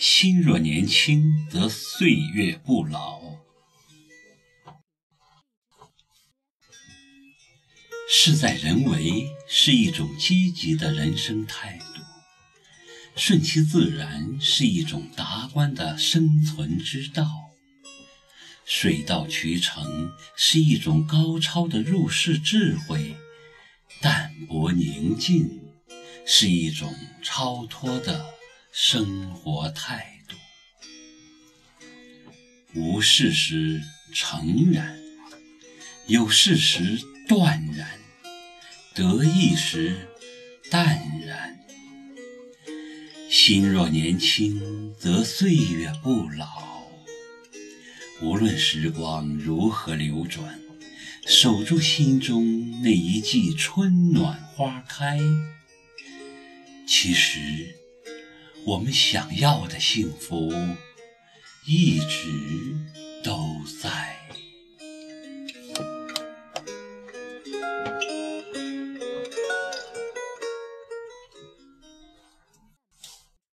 心若年轻，则岁月不老。事在人为是一种积极的人生态度，顺其自然是一种达观的生存之道，水到渠成是一种高超的入世智慧，淡泊宁静是一种超脱的。生活态度，无事时诚然，有事时断然，得意时淡然。心若年轻，则岁月不老。无论时光如何流转，守住心中那一季春暖花开。其实。我们想要的幸福，一直。